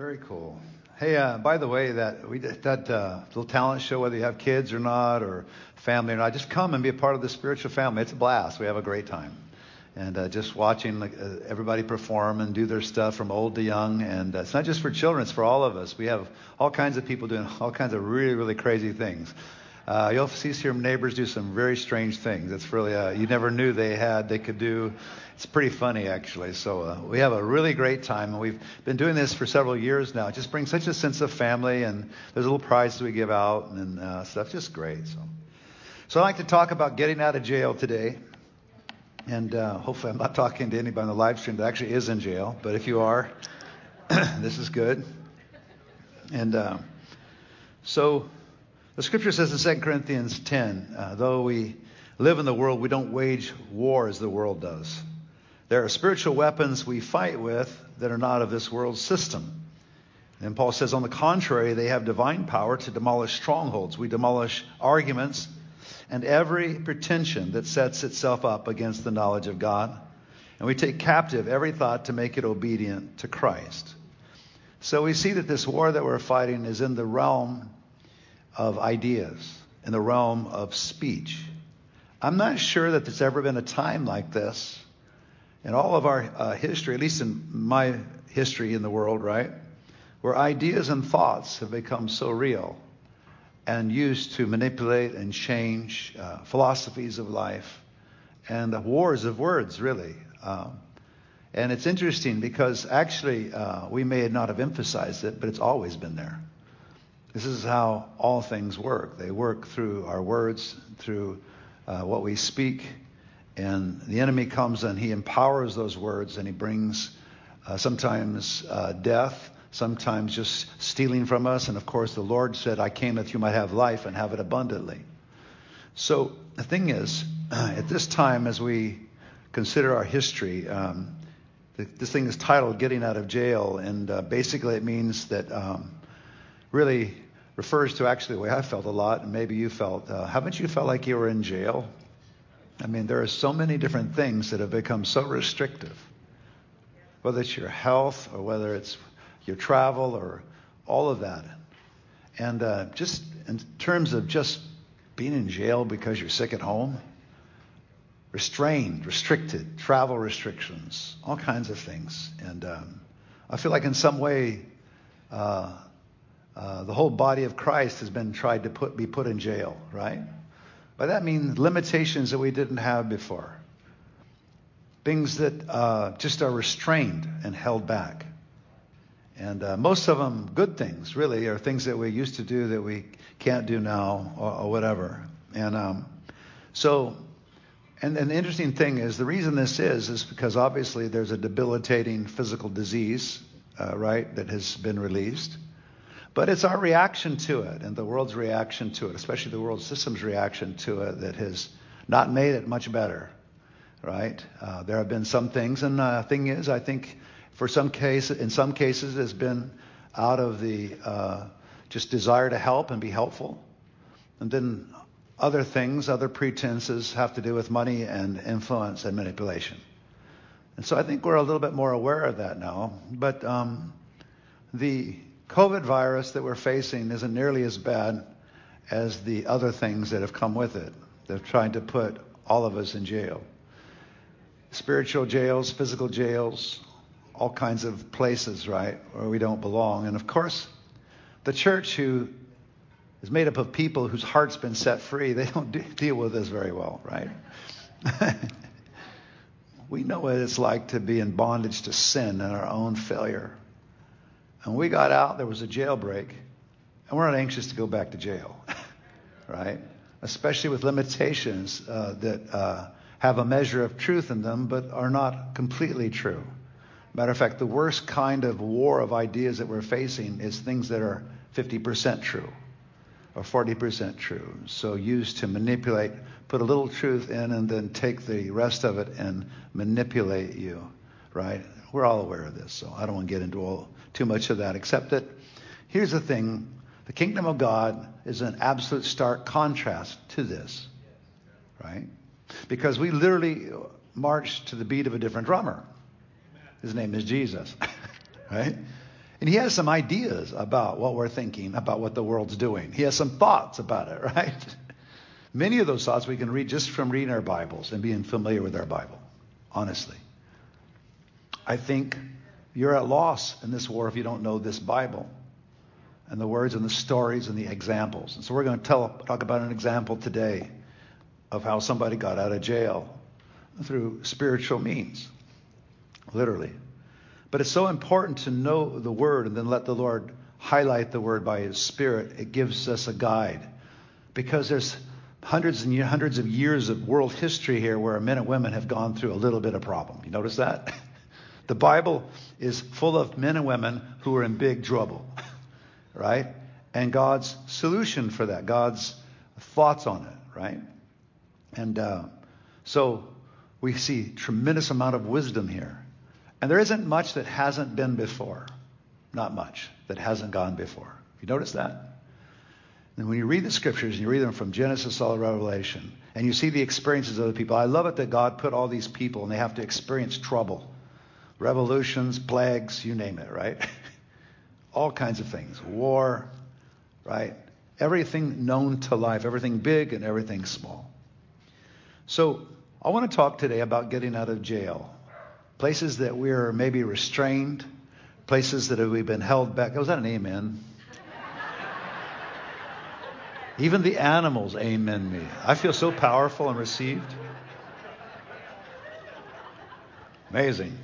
Very cool. Hey, uh, by the way, that we that uh, little talent show, whether you have kids or not, or family or not, just come and be a part of the spiritual family. It's a blast. We have a great time, and uh, just watching like, uh, everybody perform and do their stuff from old to young. And uh, it's not just for children; it's for all of us. We have all kinds of people doing all kinds of really, really crazy things. Uh, you'll see some neighbors do some very strange things. It's really uh, you never knew they had they could do. It's pretty funny actually. So uh, we have a really great time, and we've been doing this for several years now. It just brings such a sense of family, and there's little prizes we give out and uh, stuff. Just great. So, so I'd like to talk about getting out of jail today. And uh, hopefully, I'm not talking to anybody on the live stream that actually is in jail. But if you are, this is good. And uh, so the scripture says in 2 Corinthians 10, uh, though we live in the world, we don't wage war as the world does. There are spiritual weapons we fight with that are not of this world system. And Paul says, on the contrary, they have divine power to demolish strongholds. We demolish arguments and every pretension that sets itself up against the knowledge of God. And we take captive every thought to make it obedient to Christ. So we see that this war that we're fighting is in the realm of ideas, in the realm of speech. I'm not sure that there's ever been a time like this in all of our uh, history, at least in my history in the world, right? Where ideas and thoughts have become so real and used to manipulate and change uh, philosophies of life and the wars of words, really. Um, and it's interesting because actually uh, we may not have emphasized it, but it's always been there. This is how all things work. They work through our words, through uh, what we speak. And the enemy comes and he empowers those words and he brings uh, sometimes uh, death, sometimes just stealing from us. And of course, the Lord said, I came that you might have life and have it abundantly. So the thing is, at this time, as we consider our history, um, this thing is titled Getting Out of Jail. And uh, basically, it means that. Um, really refers to actually the way I felt a lot, and maybe you felt. Uh, haven't you felt like you were in jail? I mean, there are so many different things that have become so restrictive, whether it's your health or whether it's your travel or all of that. And uh, just in terms of just being in jail because you're sick at home, restrained, restricted, travel restrictions, all kinds of things. And um, I feel like in some way, uh, uh, the whole body of Christ has been tried to put, be put in jail, right? By that means limitations that we didn't have before. Things that uh, just are restrained and held back. And uh, most of them, good things, really, are things that we used to do that we can't do now or, or whatever. And um, so, and, and the interesting thing is, the reason this is, is because obviously there's a debilitating physical disease, uh, right, that has been released. But it's our reaction to it and the world's reaction to it, especially the world system's reaction to it, that has not made it much better, right? Uh, there have been some things, and the uh, thing is, I think for some case, in some cases, it's been out of the uh, just desire to help and be helpful, and then other things, other pretenses, have to do with money and influence and manipulation. And so I think we're a little bit more aware of that now. But um, the COVID virus that we're facing isn't nearly as bad as the other things that have come with it. They're trying to put all of us in jail. Spiritual jails, physical jails, all kinds of places, right, where we don't belong. And of course, the church, who is made up of people whose heart's been set free, they don't deal with this very well, right? we know what it's like to be in bondage to sin and our own failure. And we got out, there was a jailbreak, and we're not anxious to go back to jail, right? Especially with limitations uh, that uh, have a measure of truth in them, but are not completely true. Matter of fact, the worst kind of war of ideas that we're facing is things that are 50% true or 40% true. So used to manipulate, put a little truth in, and then take the rest of it and manipulate you, right? We're all aware of this, so I don't want to get into all too much of that, except that here's the thing the kingdom of God is an absolute stark contrast to this, right? Because we literally march to the beat of a different drummer. His name is Jesus, right? And he has some ideas about what we're thinking, about what the world's doing. He has some thoughts about it, right? Many of those thoughts we can read just from reading our Bibles and being familiar with our Bible, honestly. I think you're at loss in this war if you don't know this Bible and the words and the stories and the examples. And so we're going to tell, talk about an example today of how somebody got out of jail through spiritual means, literally. But it's so important to know the word and then let the Lord highlight the word by his spirit. It gives us a guide because there's hundreds and hundreds of years of world history here where men and women have gone through a little bit of problem. You notice that? The Bible is full of men and women who are in big trouble, right? And God's solution for that, God's thoughts on it, right? And uh, so we see tremendous amount of wisdom here. And there isn't much that hasn't been before. Not much that hasn't gone before. You notice that? And when you read the scriptures and you read them from Genesis all to Revelation, and you see the experiences of the people, I love it that God put all these people and they have to experience trouble revolutions, plagues, you name it, right? All kinds of things. War, right? Everything known to life, everything big and everything small. So I want to talk today about getting out of jail. Places that we're maybe restrained, places that we've been held back. Oh, Was that an amen? Even the animals amen me. I feel so powerful and received. Amazing.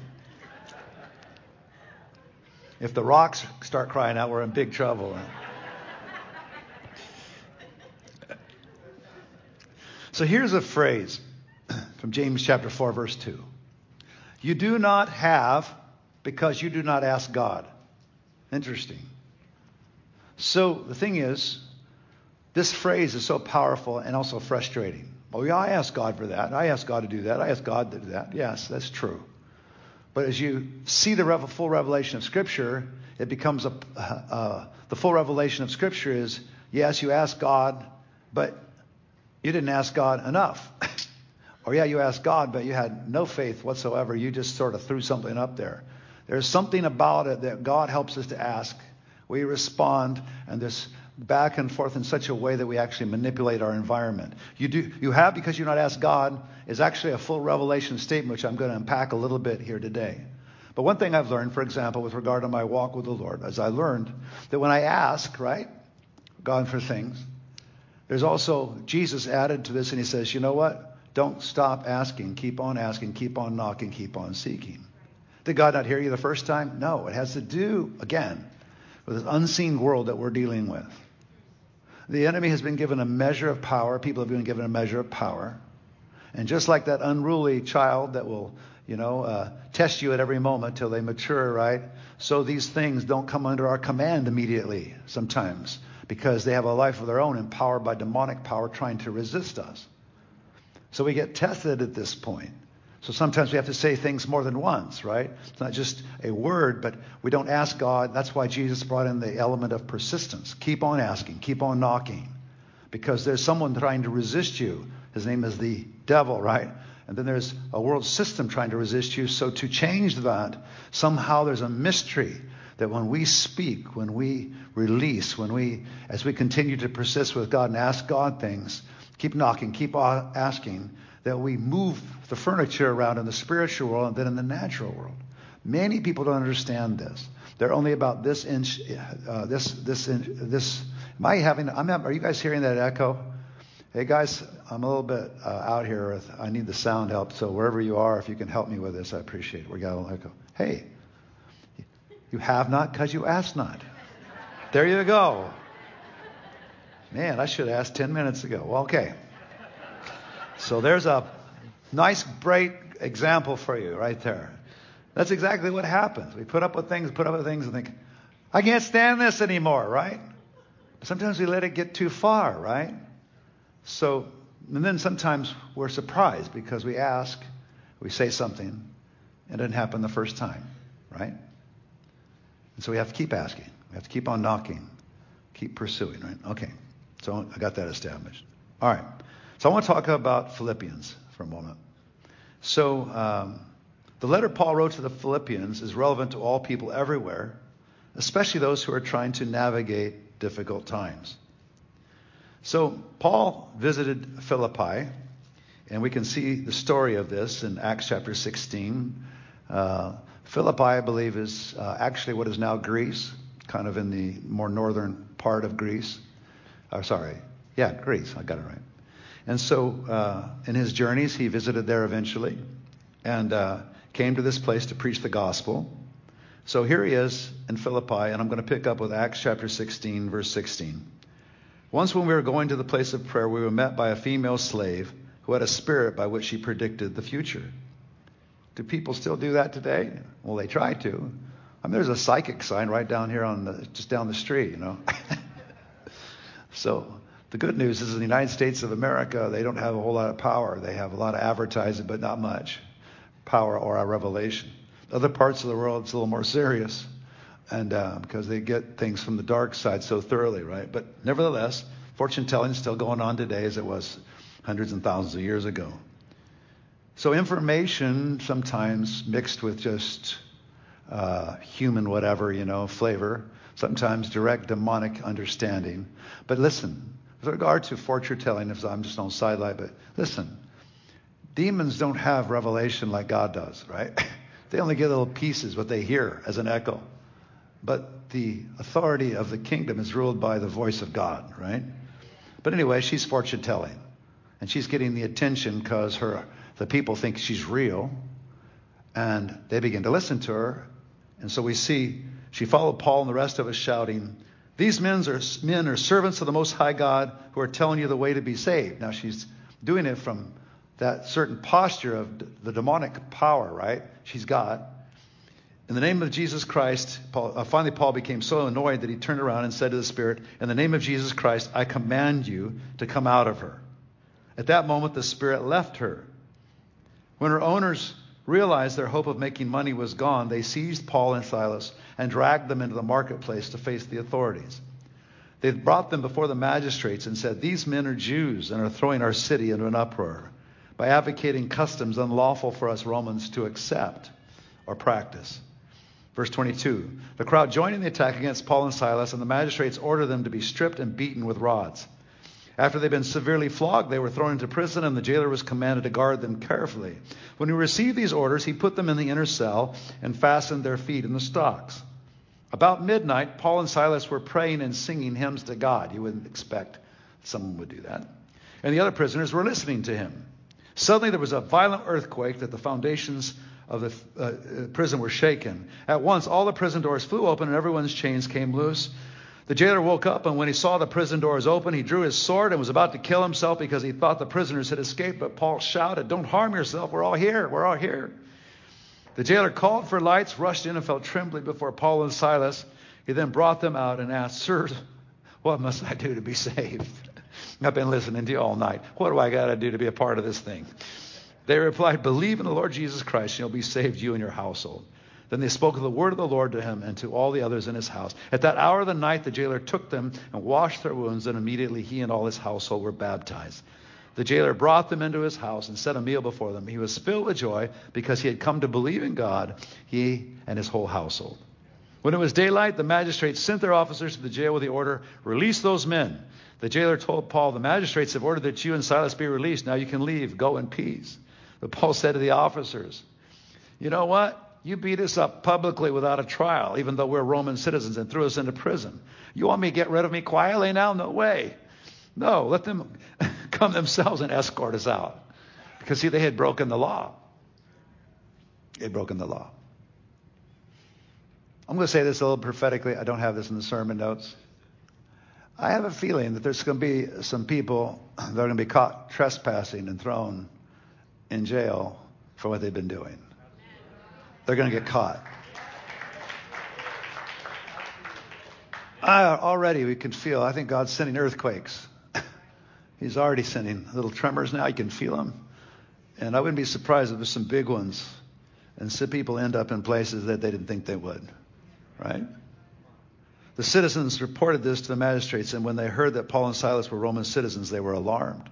If the rocks start crying out, we're in big trouble. So here's a phrase from James chapter 4 verse 2. You do not have because you do not ask God. Interesting. So the thing is, this phrase is so powerful and also frustrating. Oh yeah, I ask God for that. I ask God to do that. I ask God to do that. Yes, that's true. But as you see the full revelation of Scripture, it becomes a, uh, the full revelation of Scripture is yes, you ask God, but you didn't ask God enough. or yeah, you asked God, but you had no faith whatsoever. You just sort of threw something up there. There's something about it that God helps us to ask. We respond, and this back and forth in such a way that we actually manipulate our environment. You do you have because you're not asked God is actually a full revelation statement which I'm going to unpack a little bit here today. But one thing I've learned, for example, with regard to my walk with the Lord, as I learned that when I ask, right, God for things, there's also Jesus added to this and he says, you know what? Don't stop asking. Keep on asking. Keep on knocking. Keep on seeking. Did God not hear you the first time? No. It has to do, again, with this unseen world that we're dealing with. The enemy has been given a measure of power. People have been given a measure of power. And just like that unruly child that will, you know, uh, test you at every moment till they mature, right? So these things don't come under our command immediately sometimes because they have a life of their own empowered by demonic power trying to resist us. So we get tested at this point. So sometimes we have to say things more than once, right? It's not just a word, but we don't ask God. That's why Jesus brought in the element of persistence. Keep on asking, keep on knocking. Because there's someone trying to resist you. His name is the devil, right? And then there's a world system trying to resist you. So to change that, somehow there's a mystery that when we speak, when we release, when we, as we continue to persist with God and ask God things, keep knocking, keep asking, that we move the furniture around in the spiritual world and then in the natural world. Many people don't understand this. They're only about this inch, uh, this, this, inch, this. Am I having? I'm. Having, Are you guys hearing that echo? Hey guys, I'm a little bit uh, out here. I need the sound help. So wherever you are, if you can help me with this, I appreciate it. We got a little echo. Hey, you have not because you asked not. There you go. Man, I should have asked 10 minutes ago. Well, okay. So there's a nice, bright example for you right there. That's exactly what happens. We put up with things, put up with things, and think, I can't stand this anymore, right? Sometimes we let it get too far, right? So, and then sometimes we're surprised because we ask, we say something, and it didn't happen the first time, right? And so we have to keep asking. We have to keep on knocking, keep pursuing, right? Okay. So I got that established. All right. So I want to talk about Philippians for a moment. So um, the letter Paul wrote to the Philippians is relevant to all people everywhere. especially those who are trying to navigate difficult times. So Paul visited Philippi, and we can see the story of this in Acts chapter 16. Uh, Philippi, I believe, is uh, actually what is now Greece, kind of in the more northern part of Greece. Oh, sorry. Yeah, Greece. I got it right. And so uh, in his journeys, he visited there eventually and uh, came to this place to preach the gospel. So here he is in Philippi, and I'm going to pick up with Acts chapter 16, verse 16. Once, when we were going to the place of prayer, we were met by a female slave who had a spirit by which she predicted the future. Do people still do that today? Well, they try to. I mean, there's a psychic sign right down here on the just down the street, you know. so the good news is in the United States of America, they don't have a whole lot of power. They have a lot of advertising, but not much power or a revelation. Other parts of the world, it's a little more serious and uh, because they get things from the dark side so thoroughly, right? But nevertheless, fortune telling is still going on today as it was hundreds and thousands of years ago. So information sometimes mixed with just uh, human whatever, you know, flavor, sometimes direct demonic understanding. But listen, with regard to fortune telling, if I'm just on sidelight, but listen, demons don't have revelation like God does, right? they only get little pieces, what they hear as an echo. But the authority of the kingdom is ruled by the voice of God, right? But anyway, she's fortune telling. And she's getting the attention because her the people think she's real. And they begin to listen to her. And so we see she followed Paul and the rest of us shouting, These men are, men are servants of the Most High God who are telling you the way to be saved. Now she's doing it from that certain posture of the demonic power, right? She's God. In the name of Jesus Christ, Paul, uh, finally, Paul became so annoyed that he turned around and said to the Spirit, In the name of Jesus Christ, I command you to come out of her. At that moment, the Spirit left her. When her owners realized their hope of making money was gone, they seized Paul and Silas and dragged them into the marketplace to face the authorities. They brought them before the magistrates and said, These men are Jews and are throwing our city into an uproar by advocating customs unlawful for us Romans to accept or practice. Verse 22 The crowd joined in the attack against Paul and Silas, and the magistrates ordered them to be stripped and beaten with rods. After they'd been severely flogged, they were thrown into prison, and the jailer was commanded to guard them carefully. When he received these orders, he put them in the inner cell and fastened their feet in the stocks. About midnight, Paul and Silas were praying and singing hymns to God. You wouldn't expect someone would do that. And the other prisoners were listening to him. Suddenly, there was a violent earthquake that the foundations of the uh, prison were shaken. At once, all the prison doors flew open and everyone's chains came loose. The jailer woke up, and when he saw the prison doors open, he drew his sword and was about to kill himself because he thought the prisoners had escaped. But Paul shouted, Don't harm yourself. We're all here. We're all here. The jailer called for lights, rushed in, and fell trembling before Paul and Silas. He then brought them out and asked, Sir, what must I do to be saved? I've been listening to you all night. What do I got to do to be a part of this thing? They replied, Believe in the Lord Jesus Christ, and you'll be saved, you and your household. Then they spoke the word of the Lord to him and to all the others in his house. At that hour of the night, the jailer took them and washed their wounds, and immediately he and all his household were baptized. The jailer brought them into his house and set a meal before them. He was filled with joy because he had come to believe in God, he and his whole household. When it was daylight, the magistrates sent their officers to the jail with the order, Release those men. The jailer told Paul, The magistrates have ordered that you and Silas be released. Now you can leave. Go in peace. But Paul said to the officers, You know what? You beat us up publicly without a trial, even though we're Roman citizens, and threw us into prison. You want me to get rid of me quietly now? No way. No, let them come themselves and escort us out. Because, see, they had broken the law. They had broken the law. I'm going to say this a little prophetically. I don't have this in the sermon notes. I have a feeling that there's going to be some people that are going to be caught trespassing and thrown in jail for what they've been doing. They're going to get caught. Already we can feel, I think God's sending earthquakes. He's already sending little tremors now. You can feel them. And I wouldn't be surprised if there's some big ones. And some people end up in places that they didn't think they would. Right? The citizens reported this to the magistrates, and when they heard that Paul and Silas were Roman citizens, they were alarmed.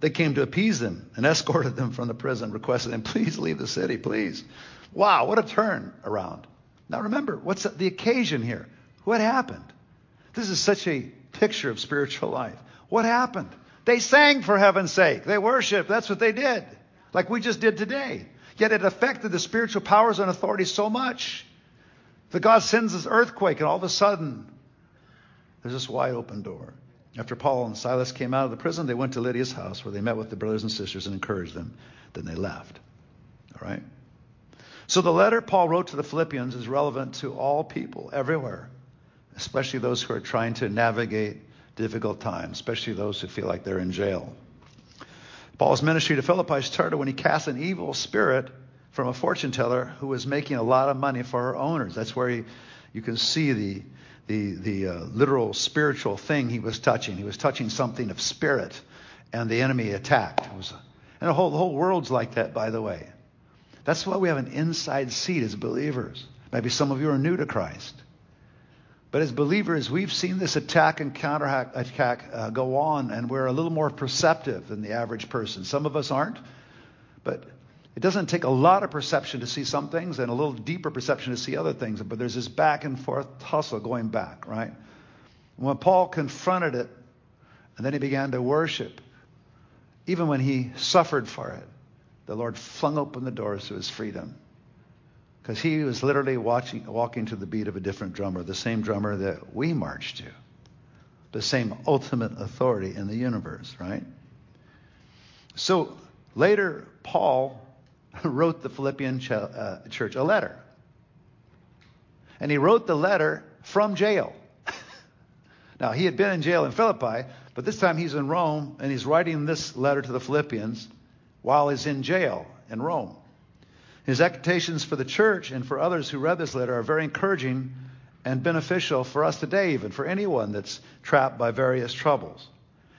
They came to appease them and escorted them from the prison, requested them, please leave the city, please. Wow, what a turn around. Now remember, what's the occasion here? What happened? This is such a picture of spiritual life. What happened? They sang for heaven's sake. They worshiped. That's what they did. Like we just did today. Yet it affected the spiritual powers and authorities so much that God sends this earthquake and all of a sudden there's this wide open door. After Paul and Silas came out of the prison, they went to Lydia's house where they met with the brothers and sisters and encouraged them. Then they left. All right? So the letter Paul wrote to the Philippians is relevant to all people everywhere, especially those who are trying to navigate difficult times, especially those who feel like they're in jail. Paul's ministry to Philippi started when he cast an evil spirit from a fortune teller who was making a lot of money for her owners. That's where he, you can see the the, the uh, literal spiritual thing he was touching. He was touching something of spirit, and the enemy attacked. It was, and the whole, the whole world's like that, by the way. That's why we have an inside seat as believers. Maybe some of you are new to Christ. But as believers, we've seen this attack and counterattack uh, go on, and we're a little more perceptive than the average person. Some of us aren't, but it doesn't take a lot of perception to see some things and a little deeper perception to see other things, but there's this back and forth tussle going back, right? When Paul confronted it, and then he began to worship, even when he suffered for it, the Lord flung open the doors to his freedom. Because he was literally watching, walking to the beat of a different drummer, the same drummer that we march to, the same ultimate authority in the universe, right? So later, Paul wrote the Philippian ch- uh, church a letter. And he wrote the letter from jail. now, he had been in jail in Philippi, but this time he's in Rome and he's writing this letter to the Philippians while he's in jail in Rome. His exhortations for the church and for others who read this letter are very encouraging and beneficial for us today, even for anyone that's trapped by various troubles.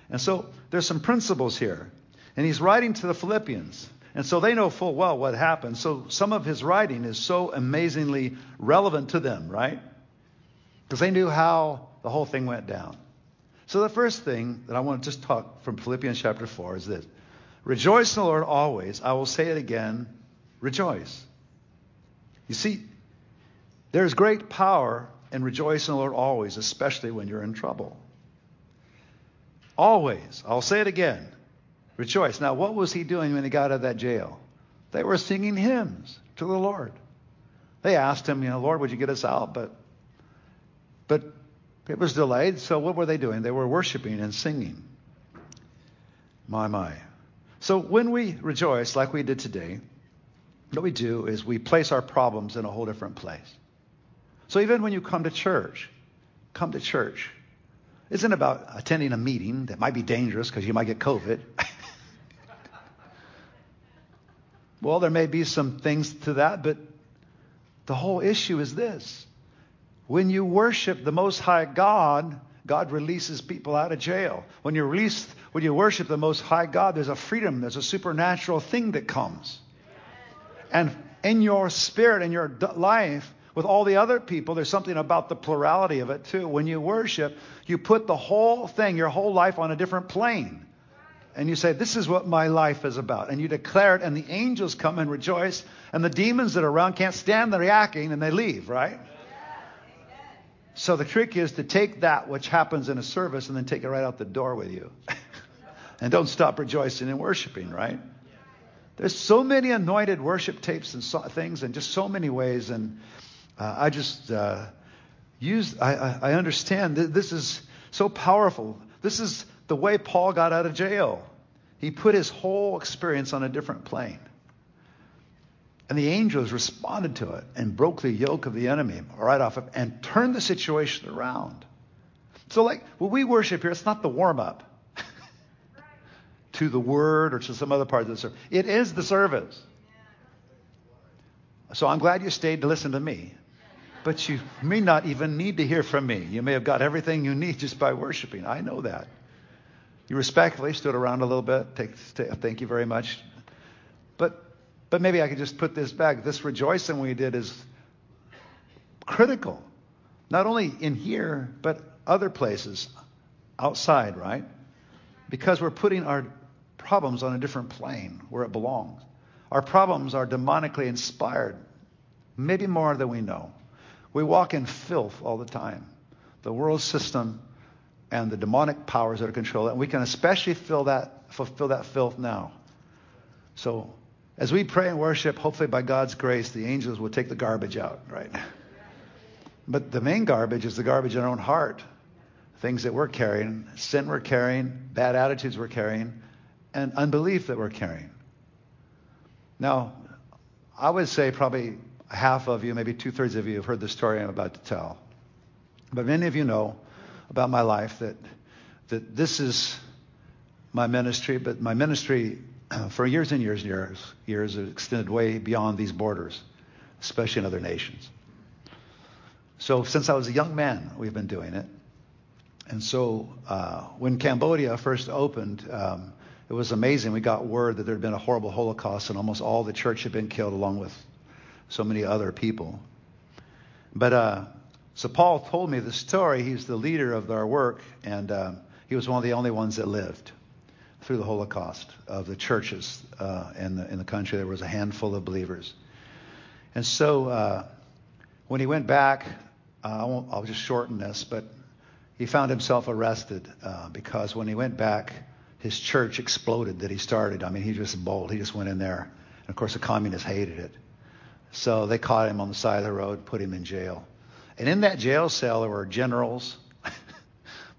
And so there's some principles here. And he's writing to the Philippians. And so they know full well what happened. So some of his writing is so amazingly relevant to them, right? Because they knew how the whole thing went down. So the first thing that I want to just talk from Philippians chapter 4 is this Rejoice in the Lord always. I will say it again rejoice. You see, there's great power in rejoicing in the Lord always, especially when you're in trouble. Always. I'll say it again. Rejoice. Now, what was he doing when he got out of that jail? They were singing hymns to the Lord. They asked him, you know, Lord, would you get us out? But, but it was delayed. So what were they doing? They were worshiping and singing. My, my. So when we rejoice, like we did today, what we do is we place our problems in a whole different place. So even when you come to church, come to church. Isn't about attending a meeting that might be dangerous because you might get COVID. Well, there may be some things to that, but the whole issue is this. When you worship the Most High God, God releases people out of jail. When you release, when you worship the Most High God, there's a freedom, there's a supernatural thing that comes. And in your spirit, in your life, with all the other people, there's something about the plurality of it too. When you worship, you put the whole thing, your whole life on a different plane and you say, This is what my life is about. And you declare it, and the angels come and rejoice, and the demons that are around can't stand the reacting, and they leave, right? So the trick is to take that which happens in a service and then take it right out the door with you. and don't stop rejoicing and worshiping, right? There's so many anointed worship tapes and so, things, and just so many ways. And uh, I just uh, use, I, I, I understand that this is so powerful. This is the way Paul got out of jail. He put his whole experience on a different plane. And the angels responded to it and broke the yoke of the enemy right off of and turned the situation around. So, like when we worship here, it's not the warm up to the word or to some other part of the service. It is the service. So I'm glad you stayed to listen to me. But you may not even need to hear from me. You may have got everything you need just by worshiping. I know that. You respectfully stood around a little bit. Take, thank you very much. But, but maybe I could just put this back. This rejoicing we did is critical, not only in here, but other places outside, right? Because we're putting our problems on a different plane where it belongs. Our problems are demonically inspired, maybe more than we know. We walk in filth all the time. The world system and the demonic powers that are controlling it. And we can especially feel that, fulfill that filth now. So as we pray and worship, hopefully by God's grace, the angels will take the garbage out, right? But the main garbage is the garbage in our own heart. Things that we're carrying, sin we're carrying, bad attitudes we're carrying, and unbelief that we're carrying. Now, I would say probably half of you, maybe two thirds of you, have heard the story I'm about to tell. But many of you know about my life that that this is my ministry, but my ministry for years and years and years, years extended way beyond these borders, especially in other nations. So since I was a young man, we've been doing it. And so uh, when Cambodia first opened, um, it was amazing. We got word that there had been a horrible Holocaust and almost all the church had been killed along with so many other people. But uh, so Paul told me the story. He's the leader of our work, and uh, he was one of the only ones that lived through the Holocaust of the churches uh, in, the, in the country. There was a handful of believers. And so uh, when he went back, uh, I won't, I'll just shorten this, but he found himself arrested uh, because when he went back, his church exploded that he started. I mean, he just bold. He just went in there. And of course, the communists hated it. So they caught him on the side of the road, put him in jail. And in that jail cell, there were generals,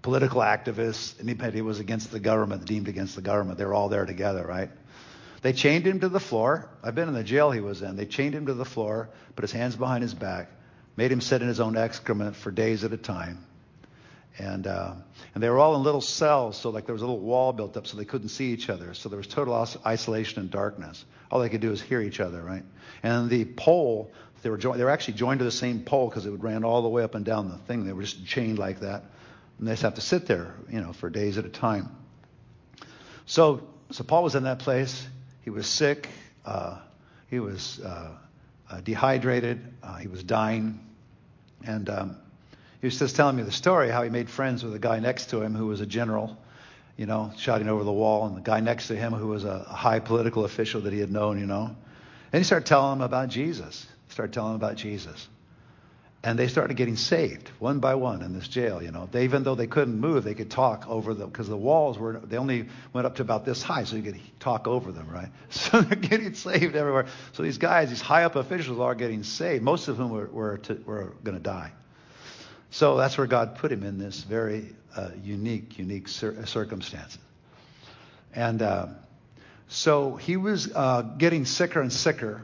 political activists, anybody who was against the government, deemed against the government. They were all there together, right? They chained him to the floor. I've been in the jail he was in. They chained him to the floor, put his hands behind his back, made him sit in his own excrement for days at a time. And, uh, and they were all in little cells, so like there was a little wall built up so they couldn't see each other. So there was total isolation and darkness. All they could do was hear each other, right? And the pole they were, they were actually joined to the same pole because it would ran all the way up and down the thing. They were just chained like that. And they just have to sit there, you know, for days at a time. So, so Paul was in that place. He was sick. Uh, he was uh, uh, dehydrated. Uh, he was dying. And um, he was just telling me the story how he made friends with a guy next to him who was a general, you know, shouting over the wall, and the guy next to him who was a high political official that he had known, you know. And he started telling him about Jesus He started telling them about Jesus. And they started getting saved one by one in this jail. You know, they, even though they couldn't move, they could talk over them because the walls were they only went up to about this high, so you could talk over them, right? So they're getting saved everywhere. So these guys, these high up officials, are getting saved. Most of whom were were, were going to die. So that's where God put him in this very uh, unique, unique cir- circumstances. And uh, so he was uh, getting sicker and sicker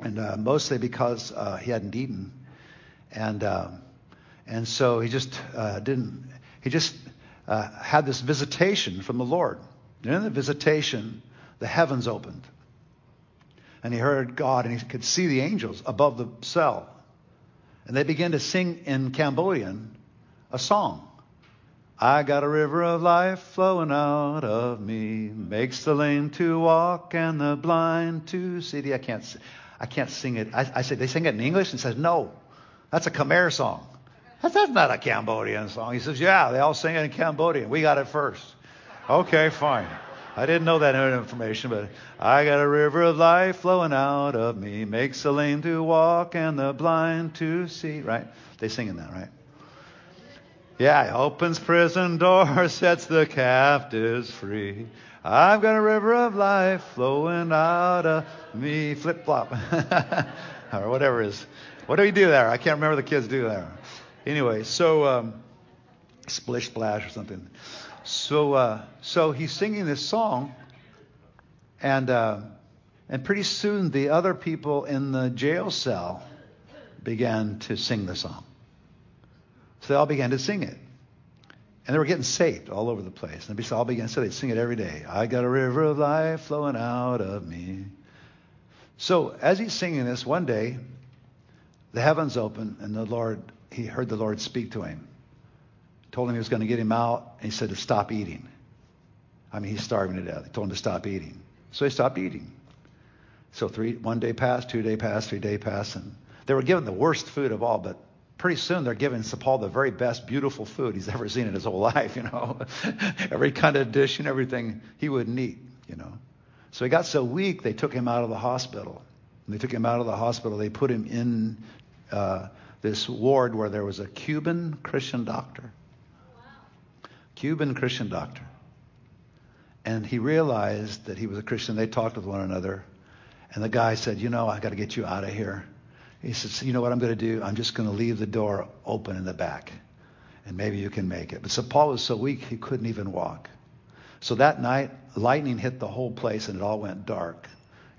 and uh, mostly because uh, he hadn't eaten, and uh, and so he just uh, didn't. He just had this visitation from the Lord. And in the visitation, the heavens opened, and he heard God, and he could see the angels above the cell, and they began to sing in Cambodian a song. I got a river of life flowing out of me, makes the lame to walk and the blind to see. I can't. I can't sing it. I, I said, they sing it in English? And says, no, that's a Khmer song. That's, that's not a Cambodian song. He says, yeah, they all sing it in Cambodian. We got it first. Okay, fine. I didn't know that information, but I got a river of life flowing out of me, makes the lame to walk and the blind to see. Right? They singing that, right? Yeah, opens prison door, sets the captives free. I've got a river of life flowing out of me. Flip flop. or whatever is. What do we do there? I can't remember the kids do there. Anyway, so um, splish splash or something. So uh, so he's singing this song, and uh, and pretty soon the other people in the jail cell began to sing the song. So they all began to sing it. And they were getting saved all over the place. And they all began say, they'd sing it every day. I got a river of life flowing out of me. So as he's singing this, one day, the heavens opened, and the Lord, he heard the Lord speak to him. Told him he was going to get him out, and he said to stop eating. I mean, he's starving to death. He told him to stop eating. So he stopped eating. So three, one day passed, two day passed, three day passed, and they were given the worst food of all, but pretty soon they're giving Paul the very best beautiful food he's ever seen in his whole life, you know. Every kind of dish and everything he wouldn't eat, you know. So he got so weak they took him out of the hospital. When they took him out of the hospital, they put him in uh, this ward where there was a Cuban Christian doctor. Cuban Christian doctor. And he realized that he was a Christian. They talked with one another. And the guy said, You know, I've got to get you out of here. He said, You know what I'm going to do? I'm just going to leave the door open in the back. And maybe you can make it. But so Paul was so weak, he couldn't even walk. So that night, lightning hit the whole place and it all went dark.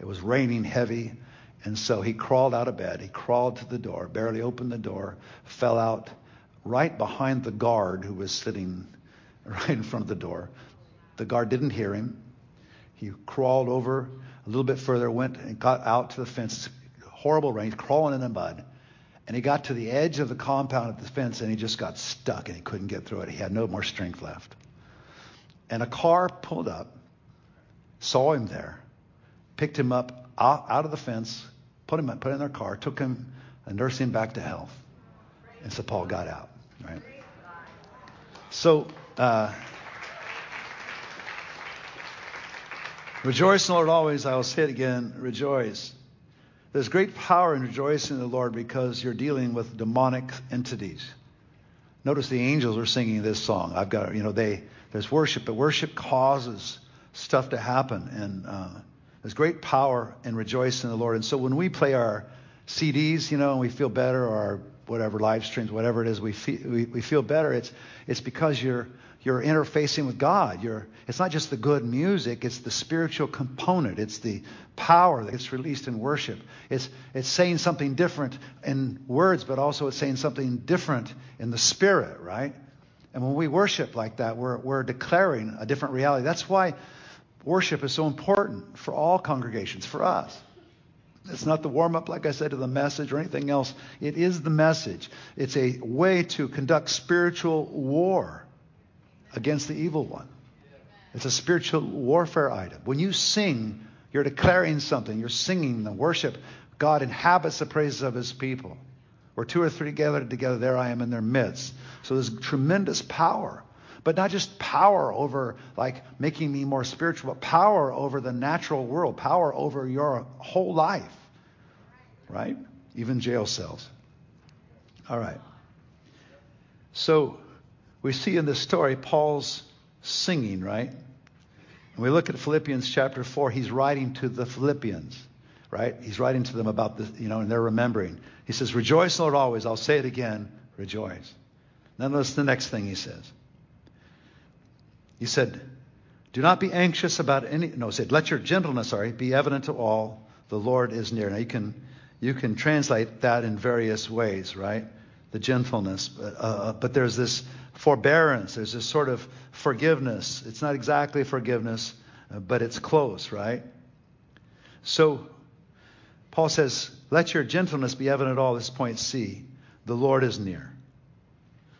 It was raining heavy. And so he crawled out of bed. He crawled to the door, barely opened the door, fell out right behind the guard who was sitting right in front of the door. The guard didn't hear him. He crawled over a little bit further, went and got out to the fence. Horrible rain, crawling in the mud. And he got to the edge of the compound at the fence and he just got stuck and he couldn't get through it. He had no more strength left. And a car pulled up, saw him there, picked him up out, of the fence, put him put in their car, took him and nursed him back to health. And so Paul got out. Right. So uh, rejoice in the Lord always. I will say it again. Rejoice. There's great power in rejoicing in the Lord because you're dealing with demonic entities. Notice the angels are singing this song. I've got, you know, they there's worship, but worship causes stuff to happen, and uh, there's great power in rejoicing in the Lord. And so when we play our CDs, you know, and we feel better, or whatever live streams, whatever it is, we feel, we, we feel better. It's it's because you're you're interfacing with God. You're it's not just the good music; it's the spiritual component. It's the power that gets released in worship. It's it's saying something different in words, but also it's saying something different in the spirit, right? And when we worship like that, we're we're declaring a different reality. That's why worship is so important for all congregations, for us. It's not the warm up, like I said, to the message or anything else. It is the message. It's a way to conduct spiritual war against the evil one. It's a spiritual warfare item. When you sing, you're declaring something. You're singing the worship. God inhabits the praises of his people. Where two or three gathered together, there I am in their midst. So there's tremendous power but not just power over like making me more spiritual, but power over the natural world, power over your whole life, right? Even jail cells. All right. So we see in this story Paul's singing, right? And we look at Philippians chapter 4, he's writing to the Philippians, right? He's writing to them about this, you know, and they're remembering. He says, Rejoice, Lord, always. I'll say it again, rejoice. Then notice the next thing he says. He said, Do not be anxious about any. No, he said, Let your gentleness, sorry, be evident to all. The Lord is near. Now you can you can translate that in various ways, right? The gentleness, but, uh, but there's this forbearance. There's this sort of forgiveness. It's not exactly forgiveness, but it's close, right? So Paul says, "Let your gentleness be evident at all." This point C. The Lord is near.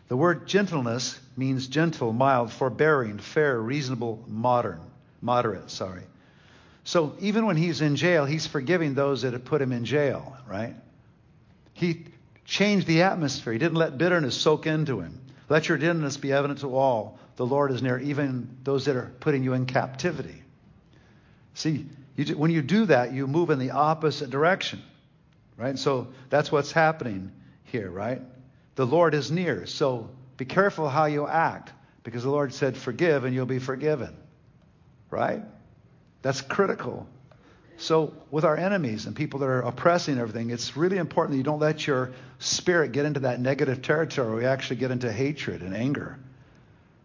The word gentleness means gentle, mild, forbearing, fair, reasonable, modern, moderate, sorry. So even when he's in jail, he's forgiving those that have put him in jail, right? He changed the atmosphere. He didn't let bitterness soak into him. Let your gentleness be evident to all. The Lord is near, even those that are putting you in captivity. See, you, when you do that, you move in the opposite direction, right? So that's what's happening here, right? The Lord is near. So be careful how you act because the Lord said, Forgive and you'll be forgiven. Right? That's critical. So, with our enemies and people that are oppressing everything, it's really important that you don't let your spirit get into that negative territory where you actually get into hatred and anger.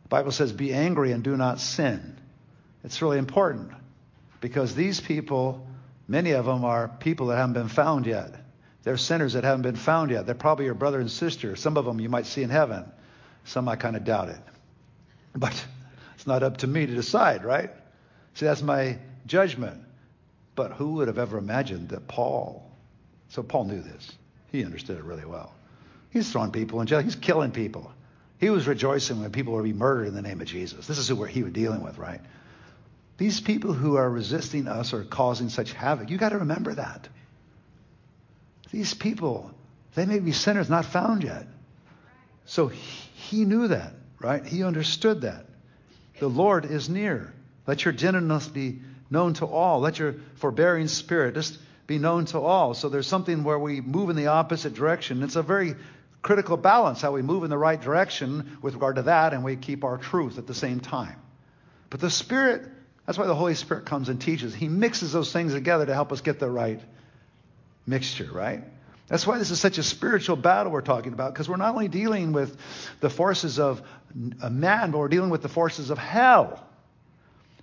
The Bible says, Be angry and do not sin. It's really important because these people, many of them are people that haven't been found yet. They're sinners that haven't been found yet. They're probably your brother and sister. Some of them you might see in heaven. Some I kind of doubt it. But it's not up to me to decide, right? See, that's my judgment. But who would have ever imagined that Paul, so Paul knew this. He understood it really well. He's throwing people in jail. He's killing people. He was rejoicing when people were being murdered in the name of Jesus. This is who he was dealing with, right? These people who are resisting us are causing such havoc. You got to remember that. These people, they may be sinners not found yet. So he, knew that, right? He understood that. The Lord is near. Let your gentleness be known to all. Let your forbearing spirit, just be known to all. So there's something where we move in the opposite direction. It's a very critical balance how we move in the right direction with regard to that and we keep our truth at the same time. But the Spirit, that's why the Holy Spirit comes and teaches. He mixes those things together to help us get the right mixture, right? That's why this is such a spiritual battle we're talking about, because we're not only dealing with the forces of man, but we're dealing with the forces of hell.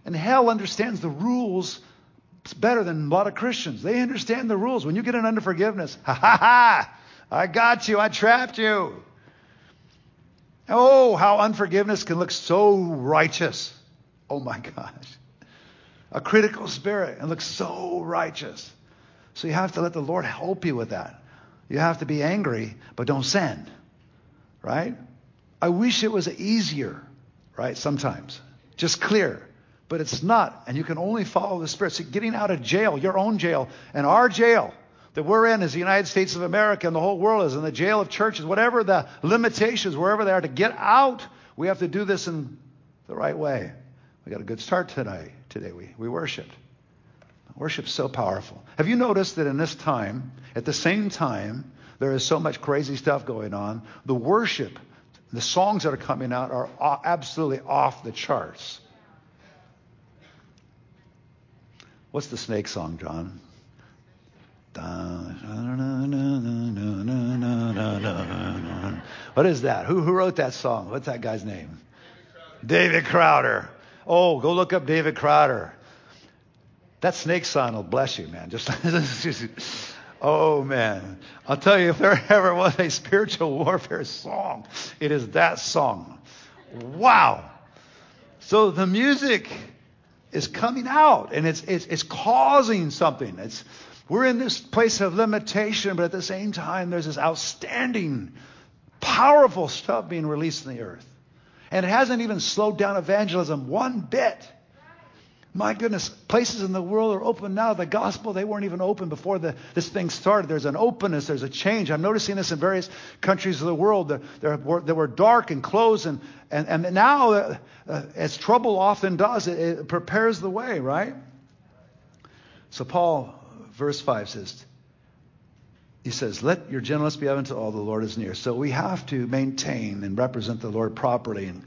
And hell understands the rules better than a lot of Christians. They understand the rules. When you get an unforgiveness, ha ha ha, I got you, I trapped you. Oh, how unforgiveness can look so righteous. Oh my gosh. A critical spirit and look so righteous. So you have to let the Lord help you with that. You have to be angry, but don't sin. Right? I wish it was easier, right? Sometimes. Just clear. But it's not. And you can only follow the Spirit. So getting out of jail, your own jail, and our jail that we're in is the United States of America and the whole world is in the jail of churches, whatever the limitations, wherever they are, to get out, we have to do this in the right way. We got a good start today. Today we, we worshiped. Worship's so powerful. Have you noticed that in this time, at the same time, there is so much crazy stuff going on, the worship, the songs that are coming out are absolutely off the charts. What's the snake song, John? What is that? Who, who wrote that song? What's that guy's name? David Crowder. David Crowder. Oh, go look up David Crowder. That snake sign will bless you, man. Just, oh man. I'll tell you, if there ever was a spiritual warfare song, it is that song. Wow. So the music is coming out and it's, it's, it's causing something. It's, we're in this place of limitation, but at the same time, there's this outstanding, powerful stuff being released in the earth. And it hasn't even slowed down evangelism one bit. My goodness, places in the world are open now. The gospel, they weren't even open before the, this thing started. There's an openness, there's a change. I'm noticing this in various countries of the world. There, were, there were dark and closed, and, and, and now, uh, uh, as trouble often does, it, it prepares the way, right? So, Paul, verse 5 says, he says, Let your gentleness be evident to all, the Lord is near. So we have to maintain and represent the Lord properly and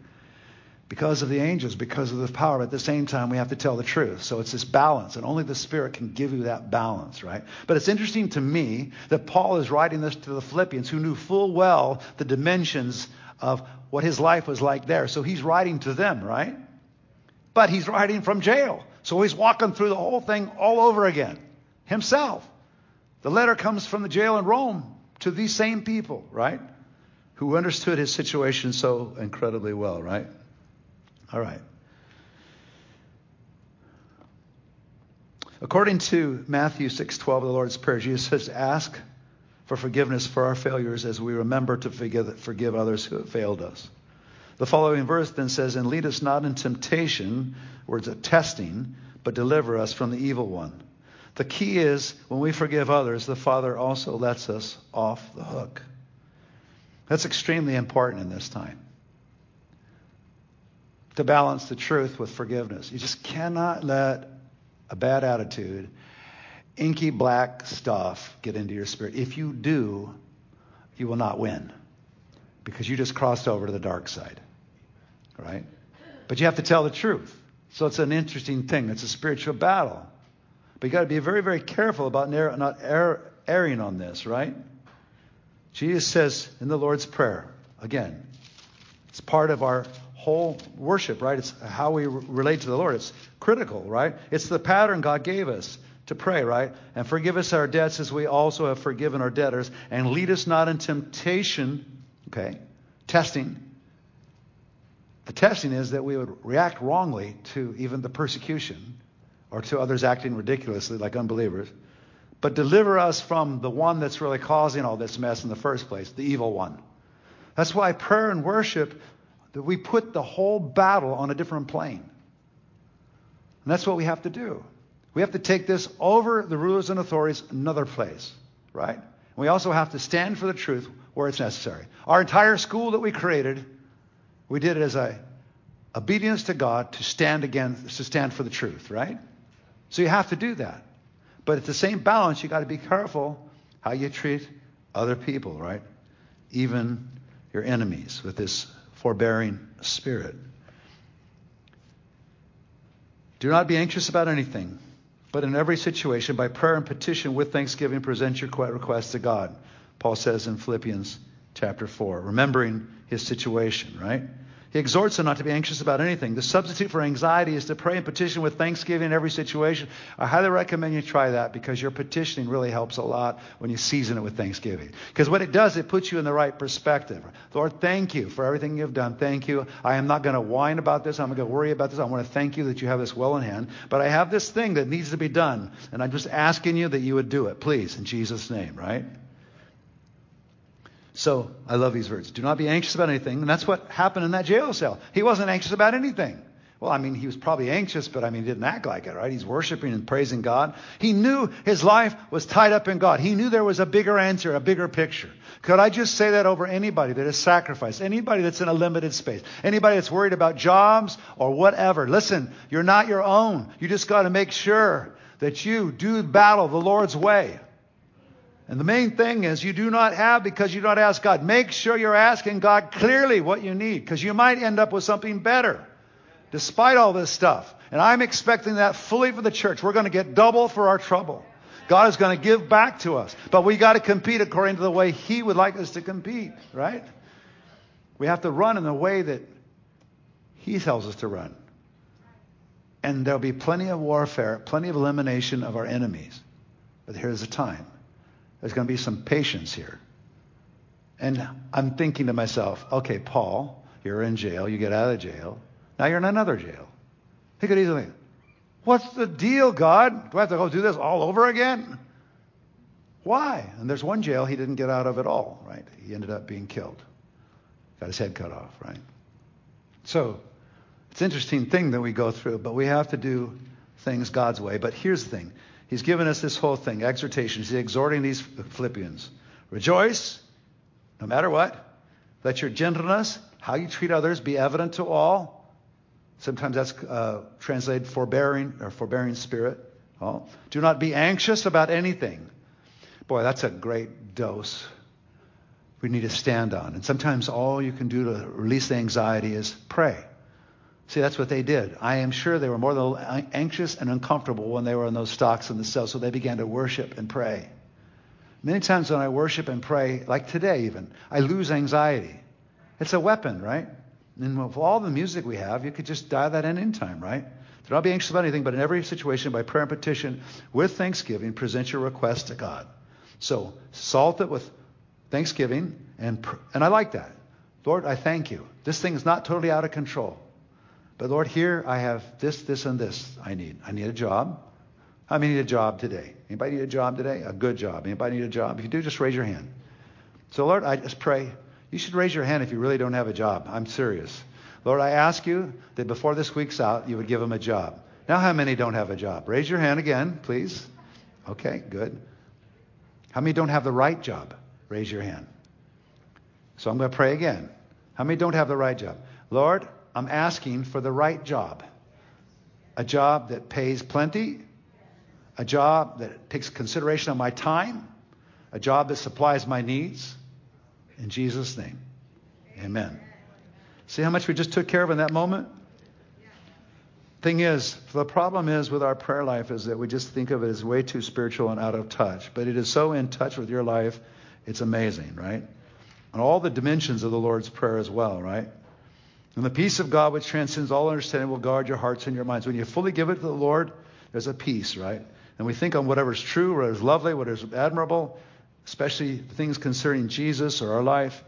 because of the angels, because of the power. But at the same time, we have to tell the truth. So it's this balance, and only the Spirit can give you that balance, right? But it's interesting to me that Paul is writing this to the Philippians who knew full well the dimensions of what his life was like there. So he's writing to them, right? But he's writing from jail. So he's walking through the whole thing all over again himself. The letter comes from the jail in Rome to these same people, right? Who understood his situation so incredibly well, right? All right. According to Matthew 6:12, the Lord's Prayer, Jesus says, "Ask for forgiveness for our failures as we remember to forgive, forgive others who have failed us." The following verse then says, "And lead us not in temptation, words of testing, but deliver us from the evil one." The key is when we forgive others, the Father also lets us off the hook. That's extremely important in this time to balance the truth with forgiveness. You just cannot let a bad attitude, inky black stuff get into your spirit. If you do, you will not win because you just crossed over to the dark side. Right? But you have to tell the truth. So it's an interesting thing. It's a spiritual battle. But you got to be very, very careful about not erring on this, right? Jesus says in the Lord's Prayer, again, it's part of our whole worship, right? It's how we relate to the Lord. It's critical, right? It's the pattern God gave us to pray, right? And forgive us our debts as we also have forgiven our debtors. And lead us not in temptation, okay? Testing. The testing is that we would react wrongly to even the persecution or to others acting ridiculously like unbelievers. But deliver us from the one that's really causing all this mess in the first place, the evil one. That's why prayer and worship that we put the whole battle on a different plane. And that's what we have to do. We have to take this over the rulers and authorities another place, right? And we also have to stand for the truth where it's necessary. Our entire school that we created, we did it as a obedience to God to stand against to stand for the truth, right? So you have to do that. But at the same balance, you got to be careful how you treat other people, right? Even your enemies with this forbearing spirit. Do not be anxious about anything, but in every situation, by prayer and petition with thanksgiving, present your requests to God. Paul says in Philippians chapter 4, remembering his situation, right? He exhorts them not to be anxious about anything. The substitute for anxiety is to pray and petition with thanksgiving in every situation. I highly recommend you try that because your petitioning really helps a lot when you season it with thanksgiving. Because what it does, it puts you in the right perspective. Lord, thank you for everything you've done. Thank you. I am not going to whine about this. I'm not going to worry about this. I want to thank you that you have this well in hand. But I have this thing that needs to be done. And I'm just asking you that you would do it, please, in Jesus' name, right? So I love these words. Do not be anxious about anything. And that's what happened in that jail cell. He wasn't anxious about anything. Well, I mean, he was probably anxious, but I mean, he didn't act like it, right? He's worshiping and praising God. He knew his life was tied up in God. He knew there was a bigger answer, a bigger picture. Could I just say that over anybody that has sacrificed, anybody that's in a limited space, anybody that's worried about jobs or whatever? Listen, you're not your own. You just got to make sure that you do battle the Lord's way. And the main thing is you do not have because you don't ask God. Make sure you're asking God clearly what you need because you might end up with something better despite all this stuff. And I'm expecting that fully for the church. We're going to get double for our trouble. God is going to give back to us. But we got to compete according to the way He would like us to compete, right? We have to run in the way that He tells us to run. And there'll be plenty of warfare, plenty of elimination of our enemies. But here's the time there's going to be some patience here. And I'm thinking to myself, okay, Paul, you're in jail. You get out of jail. Now you're in another jail. He could easily, what's the deal, God? Do I have to go do this all over again? Why? And there's one jail he didn't get out of at all, right? He ended up being killed. Got his head cut off, right? So it's an interesting thing that we go through, but we have to do things God's way. But here's the thing He's given us this whole thing, exhortation. He's exhorting these Philippians. Rejoice, no matter what. Let your gentleness, how you treat others, be evident to all. Sometimes that's uh, translated forbearing or forbearing spirit. Oh. Do not be anxious about anything. Boy, that's a great dose we need to stand on. And sometimes all you can do to release the anxiety is pray. See, that's what they did. I am sure they were more than anxious and uncomfortable when they were in those stocks in the cell, so they began to worship and pray. Many times when I worship and pray, like today even, I lose anxiety. It's a weapon, right? And with all the music we have, you could just dial that in anytime, right? Do not be anxious about anything, but in every situation, by prayer and petition, with thanksgiving, present your request to God. So, salt it with thanksgiving, and, and I like that. Lord, I thank you. This thing is not totally out of control. But Lord, here I have this, this, and this I need. I need a job. How many need a job today? Anybody need a job today? A good job. Anybody need a job? If you do, just raise your hand. So Lord, I just pray. You should raise your hand if you really don't have a job. I'm serious. Lord, I ask you that before this week's out, you would give them a job. Now, how many don't have a job? Raise your hand again, please. Okay, good. How many don't have the right job? Raise your hand. So I'm going to pray again. How many don't have the right job? Lord, I'm asking for the right job. A job that pays plenty, a job that takes consideration of my time, a job that supplies my needs. In Jesus' name, amen. See how much we just took care of in that moment? Thing is, the problem is with our prayer life is that we just think of it as way too spiritual and out of touch. But it is so in touch with your life, it's amazing, right? And all the dimensions of the Lord's Prayer as well, right? And the peace of God, which transcends all understanding, will guard your hearts and your minds. When you fully give it to the Lord, there's a peace, right? And we think on whatever's true, whatever's lovely, whatever's admirable, especially things concerning Jesus or our life,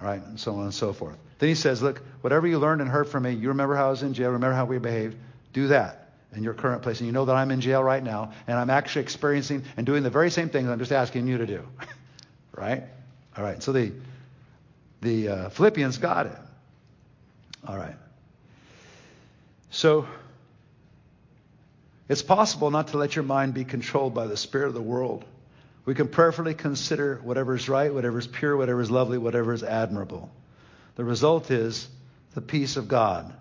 right? And so on and so forth. Then he says, Look, whatever you learned and heard from me, you remember how I was in jail, remember how we behaved, do that in your current place. And you know that I'm in jail right now, and I'm actually experiencing and doing the very same things I'm just asking you to do, right? All right. So the the uh, Philippians got it. All right. So, it's possible not to let your mind be controlled by the spirit of the world. We can prayerfully consider whatever is right, whatever is pure, whatever is lovely, whatever is admirable. The result is the peace of God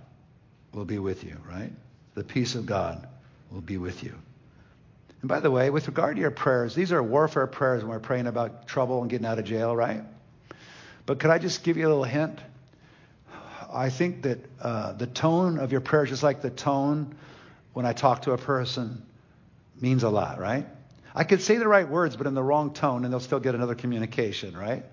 will be with you, right? The peace of God will be with you. And by the way, with regard to your prayers, these are warfare prayers when we're praying about trouble and getting out of jail, right? But could I just give you a little hint? I think that uh, the tone of your prayer, just like the tone when I talk to a person, means a lot, right? I could say the right words, but in the wrong tone, and they'll still get another communication, right?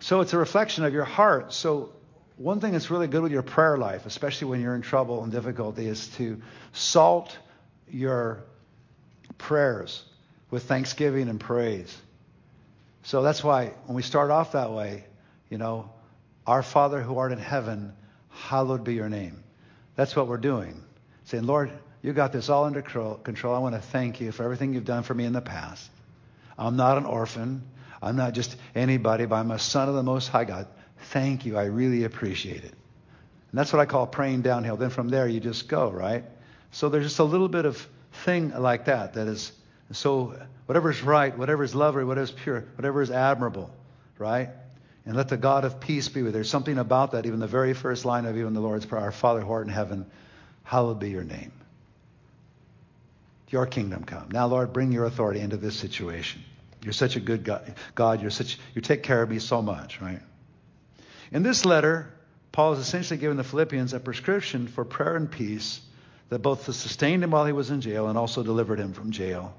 So it's a reflection of your heart. So one thing that's really good with your prayer life, especially when you're in trouble and difficulty, is to salt your prayers with thanksgiving and praise. So that's why when we start off that way, you know, our Father who art in heaven, hallowed be your name. That's what we're doing. Saying, Lord, you got this all under control. I want to thank you for everything you've done for me in the past. I'm not an orphan. I'm not just anybody, but I'm a son of the Most High God. Thank you. I really appreciate it. And that's what I call praying downhill. Then from there, you just go, right? So there's just a little bit of thing like that that is so whatever is right, whatever is lovely, whatever is pure, whatever is admirable, right? And let the God of peace be with you. There's something about that, even the very first line of even the Lord's Prayer, Our Father who art in heaven, hallowed be your name. Your kingdom come. Now, Lord, bring your authority into this situation. You're such a good God. God, you're such you take care of me so much, right? In this letter, Paul is essentially giving the Philippians a prescription for prayer and peace that both sustained him while he was in jail and also delivered him from jail.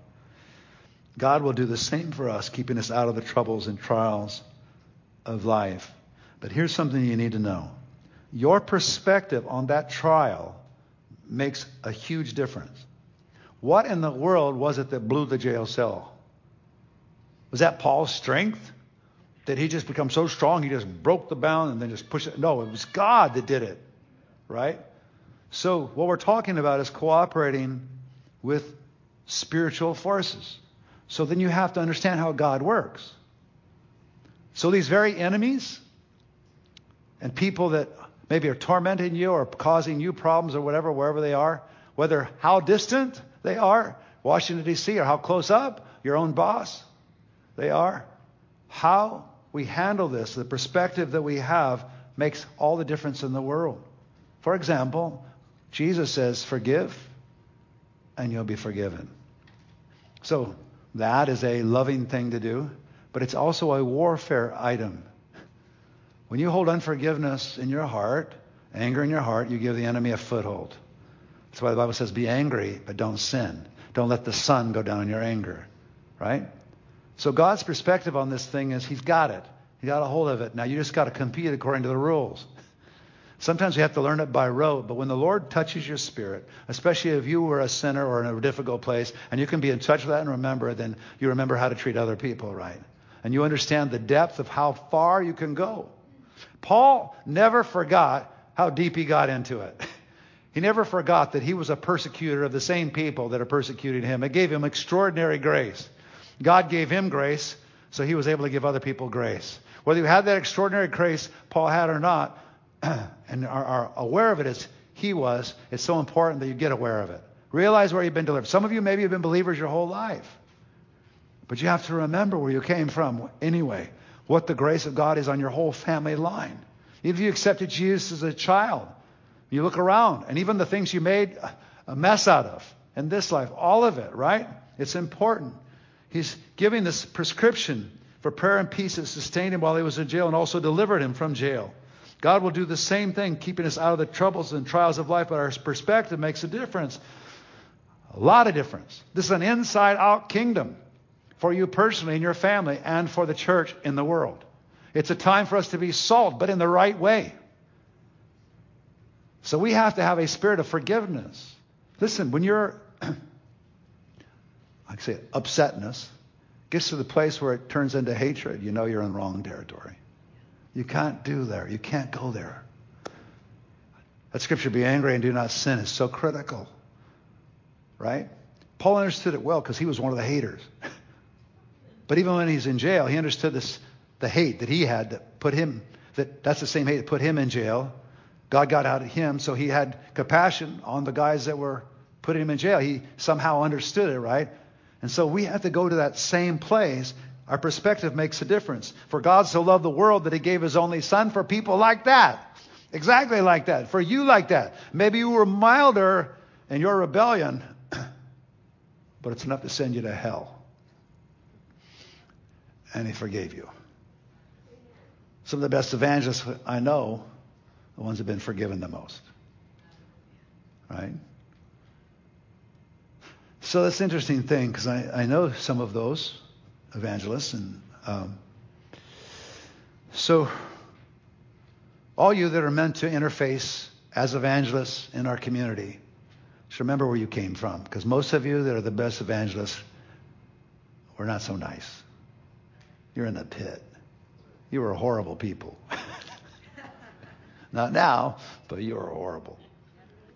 God will do the same for us, keeping us out of the troubles and trials of life. But here's something you need to know. Your perspective on that trial makes a huge difference. What in the world was it that blew the jail cell? Was that Paul's strength? Did he just become so strong he just broke the bound and then just pushed it? No, it was God that did it, right? So what we're talking about is cooperating with spiritual forces. So then you have to understand how God works. So these very enemies and people that maybe are tormenting you or causing you problems or whatever, wherever they are, whether how distant they are, Washington, D.C., or how close up, your own boss, they are, how we handle this, the perspective that we have, makes all the difference in the world. For example, Jesus says, forgive and you'll be forgiven. So that is a loving thing to do, but it's also a warfare item. When you hold unforgiveness in your heart, anger in your heart, you give the enemy a foothold. That's why the Bible says, be angry, but don't sin. Don't let the sun go down in your anger. Right? So God's perspective on this thing is He's got it. He got a hold of it. Now you just got to compete according to the rules. Sometimes you have to learn it by rote, but when the Lord touches your spirit, especially if you were a sinner or in a difficult place, and you can be in touch with that and remember then you remember how to treat other people right. And you understand the depth of how far you can go. Paul never forgot how deep he got into it. He never forgot that he was a persecutor of the same people that are persecuting him. It gave him extraordinary grace. God gave him grace, so he was able to give other people grace. Whether you had that extraordinary grace Paul had or not, and are, are aware of it as he was, it's so important that you get aware of it. Realize where you've been delivered. Some of you maybe have been believers your whole life. But you have to remember where you came from anyway, what the grace of God is on your whole family line. If you accepted Jesus as a child, you look around, and even the things you made a mess out of in this life, all of it, right? It's important. He's giving this prescription for prayer and peace that sustained him while he was in jail and also delivered him from jail. God will do the same thing, keeping us out of the troubles and trials of life, but our perspective makes a difference. A lot of difference. This is an inside out kingdom for you personally and your family and for the church in the world. It's a time for us to be salt, but in the right way. So we have to have a spirit of forgiveness. Listen, when you're, I say, upsetness gets to the place where it turns into hatred, you know you're in wrong territory. You can't do there. You can't go there. That scripture, be angry and do not sin, is so critical. Right? Paul understood it well because he was one of the haters. but even when he's in jail, he understood this, the hate that he had that put him, that that's the same hate that put him in jail. God got out of him, so he had compassion on the guys that were putting him in jail. He somehow understood it, right? And so we have to go to that same place our perspective makes a difference. For God so loved the world that he gave his only son for people like that. Exactly like that. For you like that. Maybe you were milder in your rebellion, but it's enough to send you to hell. And he forgave you. Some of the best evangelists I know, the ones who've been forgiven the most. Right? So that's an interesting thing because I, I know some of those evangelists. And um, so, all you that are meant to interface as evangelists in our community, just remember where you came from because most of you that are the best evangelists were not so nice. You're in the pit. You were horrible people. not now, but you were horrible.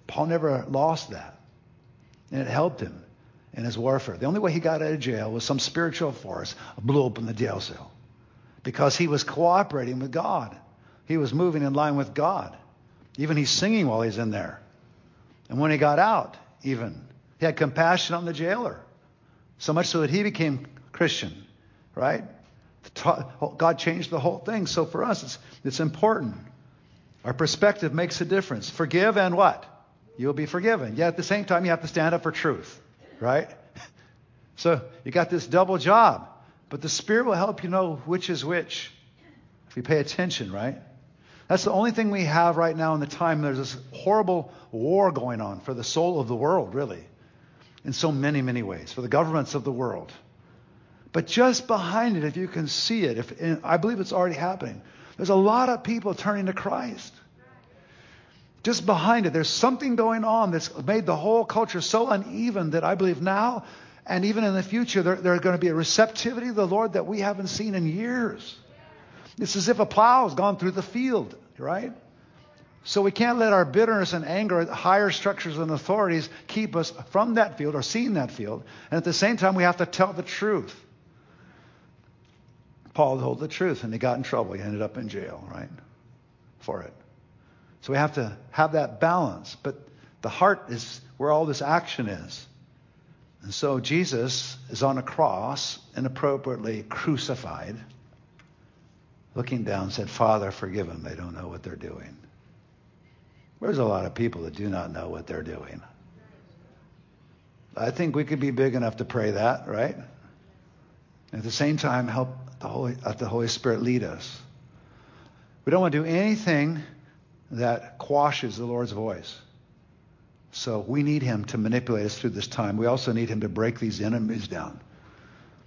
Paul never lost that. And it helped him in his warfare. The only way he got out of jail was some spiritual force blew open the jail cell because he was cooperating with God. He was moving in line with God. Even he's singing while he's in there. And when he got out, even, he had compassion on the jailer. So much so that he became Christian, right? God changed the whole thing. So for us, it's, it's important. Our perspective makes a difference. Forgive and what? You'll be forgiven. Yet at the same time, you have to stand up for truth right? So you got this double job, but the Spirit will help you know which is which if you pay attention, right? That's the only thing we have right now in the time. There's this horrible war going on for the soul of the world, really, in so many, many ways, for the governments of the world. But just behind it, if you can see it, if I believe it's already happening, there's a lot of people turning to Christ just behind it, there's something going on that's made the whole culture so uneven that I believe now and even in the future, there, there's going to be a receptivity to the Lord that we haven't seen in years. It's as if a plow has gone through the field, right? So we can't let our bitterness and anger at higher structures and authorities keep us from that field or seeing that field. And at the same time, we have to tell the truth. Paul told the truth and he got in trouble. He ended up in jail, right? For it. So we have to have that balance. But the heart is where all this action is. And so Jesus is on a cross, inappropriately crucified, looking down, said, Father, forgive them. They don't know what they're doing. There's a lot of people that do not know what they're doing. I think we could be big enough to pray that, right? At the same time, help the Holy, let the Holy Spirit lead us. We don't want to do anything that quashes the Lord's voice. So we need him to manipulate us through this time. We also need him to break these enemies down.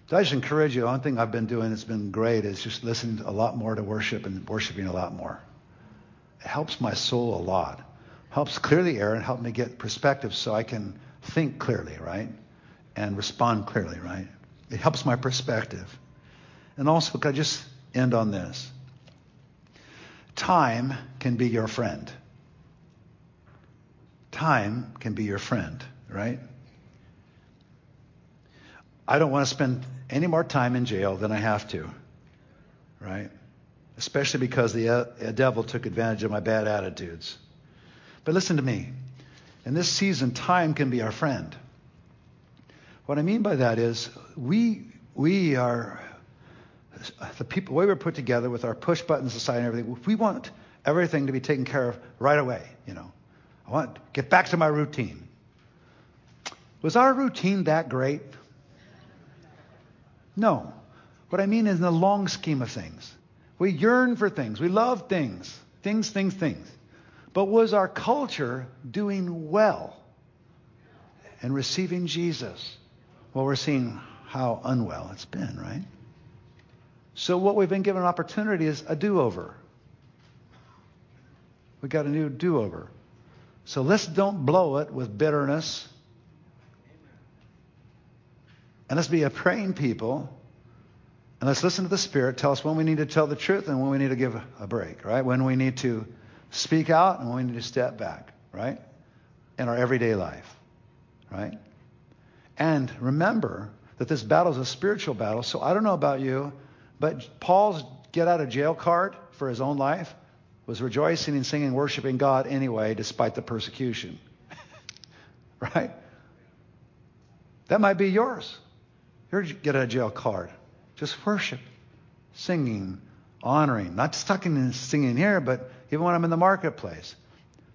So I just encourage you. One thing I've been doing that's been great is just listening a lot more to worship and worshiping a lot more. It helps my soul a lot. Helps clear the air and help me get perspective so I can think clearly, right? And respond clearly, right? It helps my perspective. And also, could I just end on this? Time can be your friend. Time can be your friend, right? I don't want to spend any more time in jail than I have to, right? Especially because the uh, devil took advantage of my bad attitudes. But listen to me. In this season, time can be our friend. What I mean by that is we, we are the people, the way we're put together with our push button society and everything, we want everything to be taken care of right away, you know. I want to get back to my routine. Was our routine that great? No. What I mean is in the long scheme of things. We yearn for things. We love things. Things, things, things. But was our culture doing well and receiving Jesus? Well, we're seeing how unwell it's been, right? So what we've been given an opportunity is a do-over. We've got a new do-over. So let's don't blow it with bitterness. And let's be a praying people. And let's listen to the Spirit tell us when we need to tell the truth and when we need to give a break, right? When we need to speak out and when we need to step back, right? In our everyday life, right? And remember that this battle is a spiritual battle. So I don't know about you. But Paul's get out of jail card for his own life was rejoicing and singing, worshiping God anyway, despite the persecution. right? That might be yours. Your get out of jail card. Just worship, singing, honoring, not stuck in singing here, but even when I'm in the marketplace,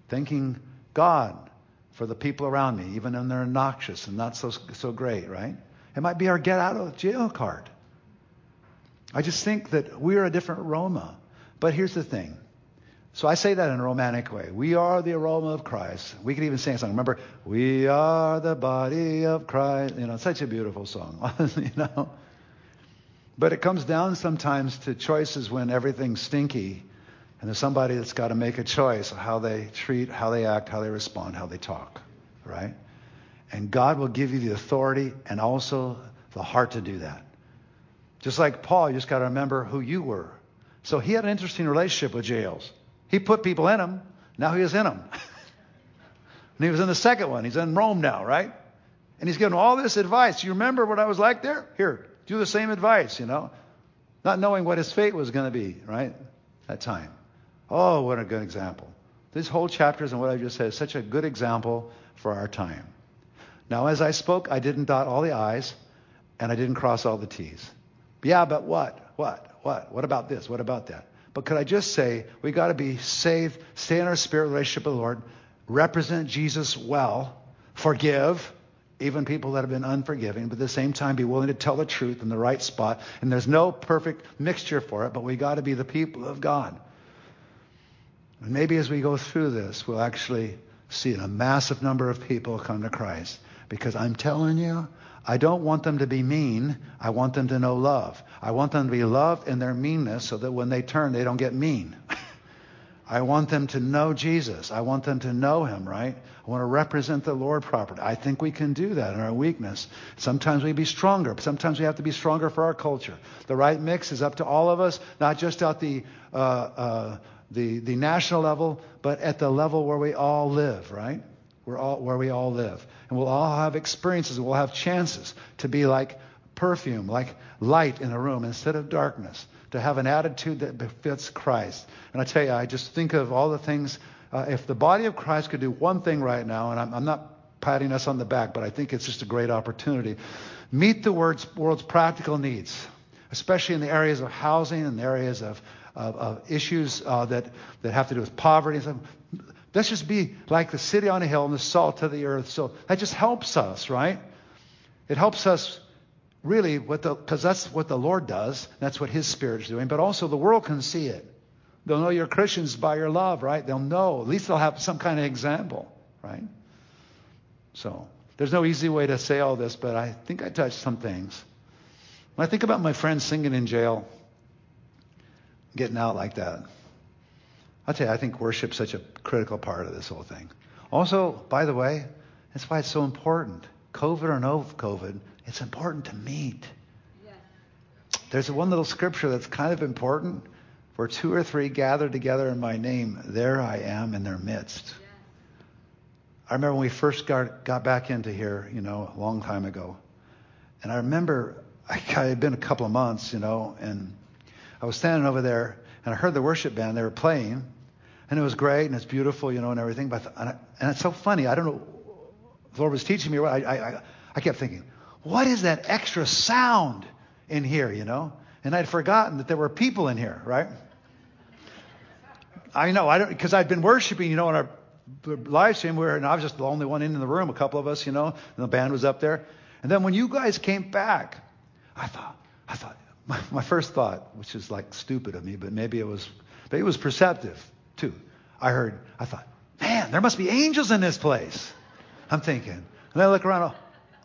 thanking God for the people around me, even when they're obnoxious and not so, so great, right? It might be our get out of jail card. I just think that we are a different aroma. But here's the thing. So I say that in a romantic way. We are the aroma of Christ. We could even sing a song. Remember, we are the body of Christ. You know, such a beautiful song. you know. But it comes down sometimes to choices when everything's stinky and there's somebody that's got to make a choice of how they treat, how they act, how they respond, how they talk, right? And God will give you the authority and also the heart to do that. Just like Paul, you just got to remember who you were. So he had an interesting relationship with jails. He put people in them. Now he is in them. and he was in the second one. He's in Rome now, right? And he's giving all this advice. You remember what I was like there? Here, do the same advice, you know, not knowing what his fate was going to be, right? That time. Oh, what a good example. These whole chapters and what I just said is such a good example for our time. Now, as I spoke, I didn't dot all the I's and I didn't cross all the T's. Yeah, but what? What? What? What about this? What about that? But could I just say, we got to be saved, stay in our spirit relationship with the Lord, represent Jesus well, forgive, even people that have been unforgiving, but at the same time be willing to tell the truth in the right spot. And there's no perfect mixture for it, but we got to be the people of God. And maybe as we go through this, we'll actually see a massive number of people come to Christ. Because I'm telling you, I don't want them to be mean. I want them to know love. I want them to be loved in their meanness so that when they turn, they don't get mean. I want them to know Jesus. I want them to know him, right? I want to represent the Lord properly. I think we can do that in our weakness. Sometimes we be stronger. Sometimes we have to be stronger for our culture. The right mix is up to all of us, not just at the uh, uh, the, the national level, but at the level where we all live, right? We're all, where we all live. And we'll all have experiences. And we'll have chances to be like perfume, like light in a room instead of darkness, to have an attitude that befits Christ. And I tell you, I just think of all the things. Uh, if the body of Christ could do one thing right now, and I'm, I'm not patting us on the back, but I think it's just a great opportunity, meet the world's, world's practical needs, especially in the areas of housing and the areas of of, of issues uh, that, that have to do with poverty. Let's just be like the city on a hill and the salt of the earth. So that just helps us, right? It helps us really because that's what the Lord does. That's what His Spirit is doing. But also the world can see it. They'll know you're Christians by your love, right? They'll know. At least they'll have some kind of example, right? So there's no easy way to say all this, but I think I touched some things. When I think about my friends singing in jail, getting out like that. I'll tell you, I think worship's such a critical part of this whole thing. Also, by the way, that's why it's so important. COVID or no COVID, it's important to meet. There's one little scripture that's kind of important. For two or three gathered together in my name, there I am in their midst. I remember when we first got, got back into here, you know, a long time ago. And I remember I, I had been a couple of months, you know, and I was standing over there and I heard the worship band. They were playing, and it was great and it's beautiful, you know, and everything. But and, I, and it's so funny. I don't know. The Lord was teaching me. I, I I kept thinking, what is that extra sound in here, you know? And I'd forgotten that there were people in here, right? I know. I don't because I'd been worshiping, you know, in our live stream where and I was just the only one in the room, a couple of us, you know, and the band was up there. And then when you guys came back, I thought, I thought, my, my first thought, which is like stupid of me, but maybe it was, maybe it was perceptive too. I heard, I thought, man, there must be angels in this place. I'm thinking. And I look around, oh,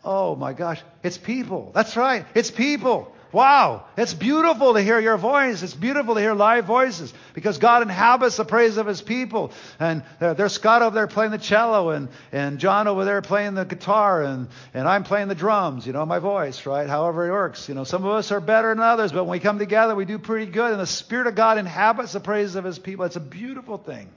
oh my gosh, it's people. That's right, it's people. Wow, it's beautiful to hear your voice. It's beautiful to hear live voices because God inhabits the praise of his people. And there's Scott over there playing the cello and, and John over there playing the guitar and, and I'm playing the drums, you know, my voice, right? However it works. You know, some of us are better than others, but when we come together, we do pretty good. And the Spirit of God inhabits the praise of his people. It's a beautiful thing.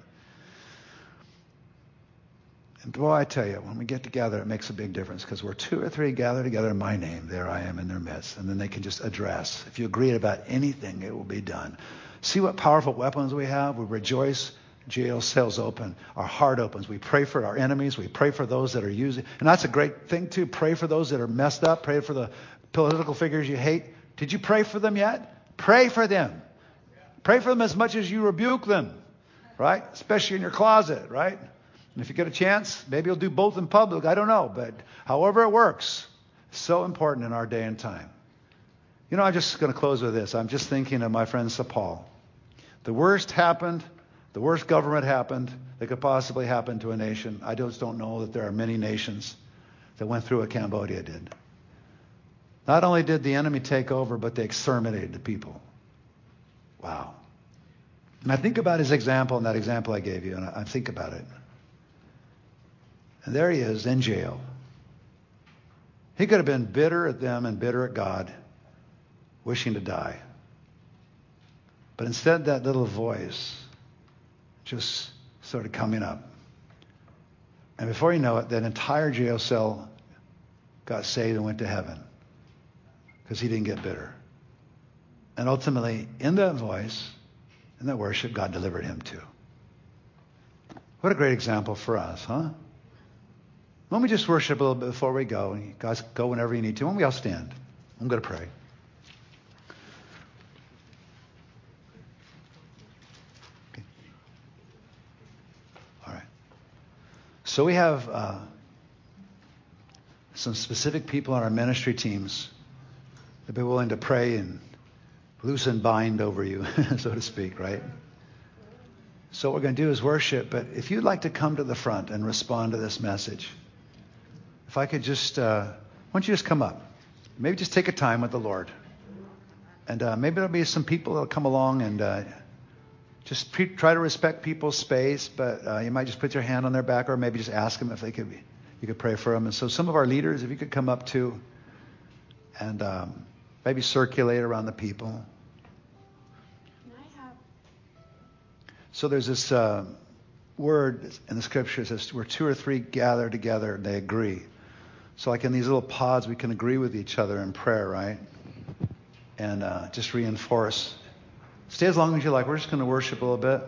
And boy, I tell you, when we get together, it makes a big difference because we're two or three gathered together in my name. There I am in their midst. And then they can just address. If you agree about anything, it will be done. See what powerful weapons we have? We rejoice. Jail cells open. Our heart opens. We pray for our enemies. We pray for those that are using. And that's a great thing, too. Pray for those that are messed up. Pray for the political figures you hate. Did you pray for them yet? Pray for them. Pray for them as much as you rebuke them, right? Especially in your closet, right? And if you get a chance, maybe you'll do both in public. I don't know. But however it works, so important in our day and time. You know, I'm just going to close with this. I'm just thinking of my friend Paul. The worst happened, the worst government happened that could possibly happen to a nation. I just don't know that there are many nations that went through what Cambodia did. Not only did the enemy take over, but they exterminated the people. Wow. And I think about his example and that example I gave you, and I think about it. And there he is in jail. He could have been bitter at them and bitter at God, wishing to die. But instead, that little voice just started coming up. And before you know it, that entire jail cell got saved and went to heaven because he didn't get bitter. And ultimately, in that voice, in that worship, God delivered him too. What a great example for us, huh? Why don't just worship a little bit before we go? You guys go whenever you need to. Don't we all stand? I'm going to pray. Okay. All right. So we have uh, some specific people on our ministry teams that be willing to pray and loose and bind over you, so to speak, right? So what we're going to do is worship, but if you'd like to come to the front and respond to this message, if I could just, uh, why don't you just come up? Maybe just take a time with the Lord. And uh, maybe there'll be some people that'll come along and uh, just pre- try to respect people's space, but uh, you might just put your hand on their back or maybe just ask them if they could, be, you could pray for them. And so some of our leaders, if you could come up too and um, maybe circulate around the people. So there's this uh, word in the scriptures says where two or three gather together, and they agree. So like in these little pods, we can agree with each other in prayer, right? And uh, just reinforce. Stay as long as you like. We're just going to worship a little bit.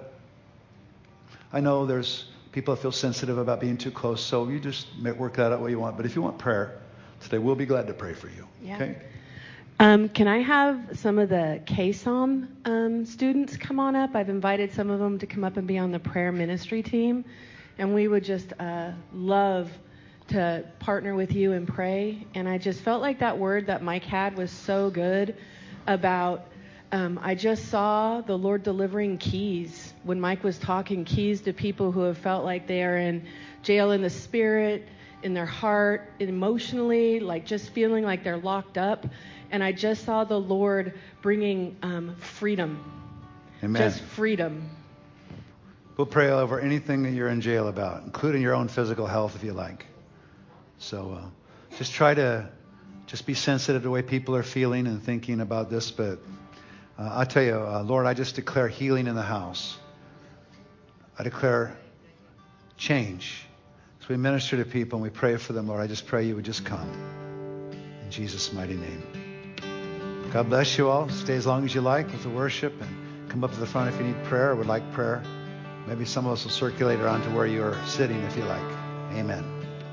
I know there's people that feel sensitive about being too close, so you just work that out what you want. But if you want prayer today, we'll be glad to pray for you. Yeah. Okay? Um, can I have some of the KSOM um, students come on up? I've invited some of them to come up and be on the prayer ministry team, and we would just uh, love to partner with you and pray. And I just felt like that word that Mike had was so good about. Um, I just saw the Lord delivering keys when Mike was talking keys to people who have felt like they are in jail in the spirit, in their heart, emotionally, like just feeling like they're locked up and I just saw the Lord bringing um, freedom. Amen. Just freedom. We'll pray over anything that you're in jail about, including your own physical health if you like. So uh, just try to just be sensitive to the way people are feeling and thinking about this. But uh, I tell you, uh, Lord, I just declare healing in the house. I declare change. As we minister to people and we pray for them, Lord, I just pray you would just come. In Jesus' mighty name. God bless you all. Stay as long as you like with the worship and come up to the front if you need prayer or would like prayer. Maybe some of us will circulate around to where you're sitting if you like. Amen.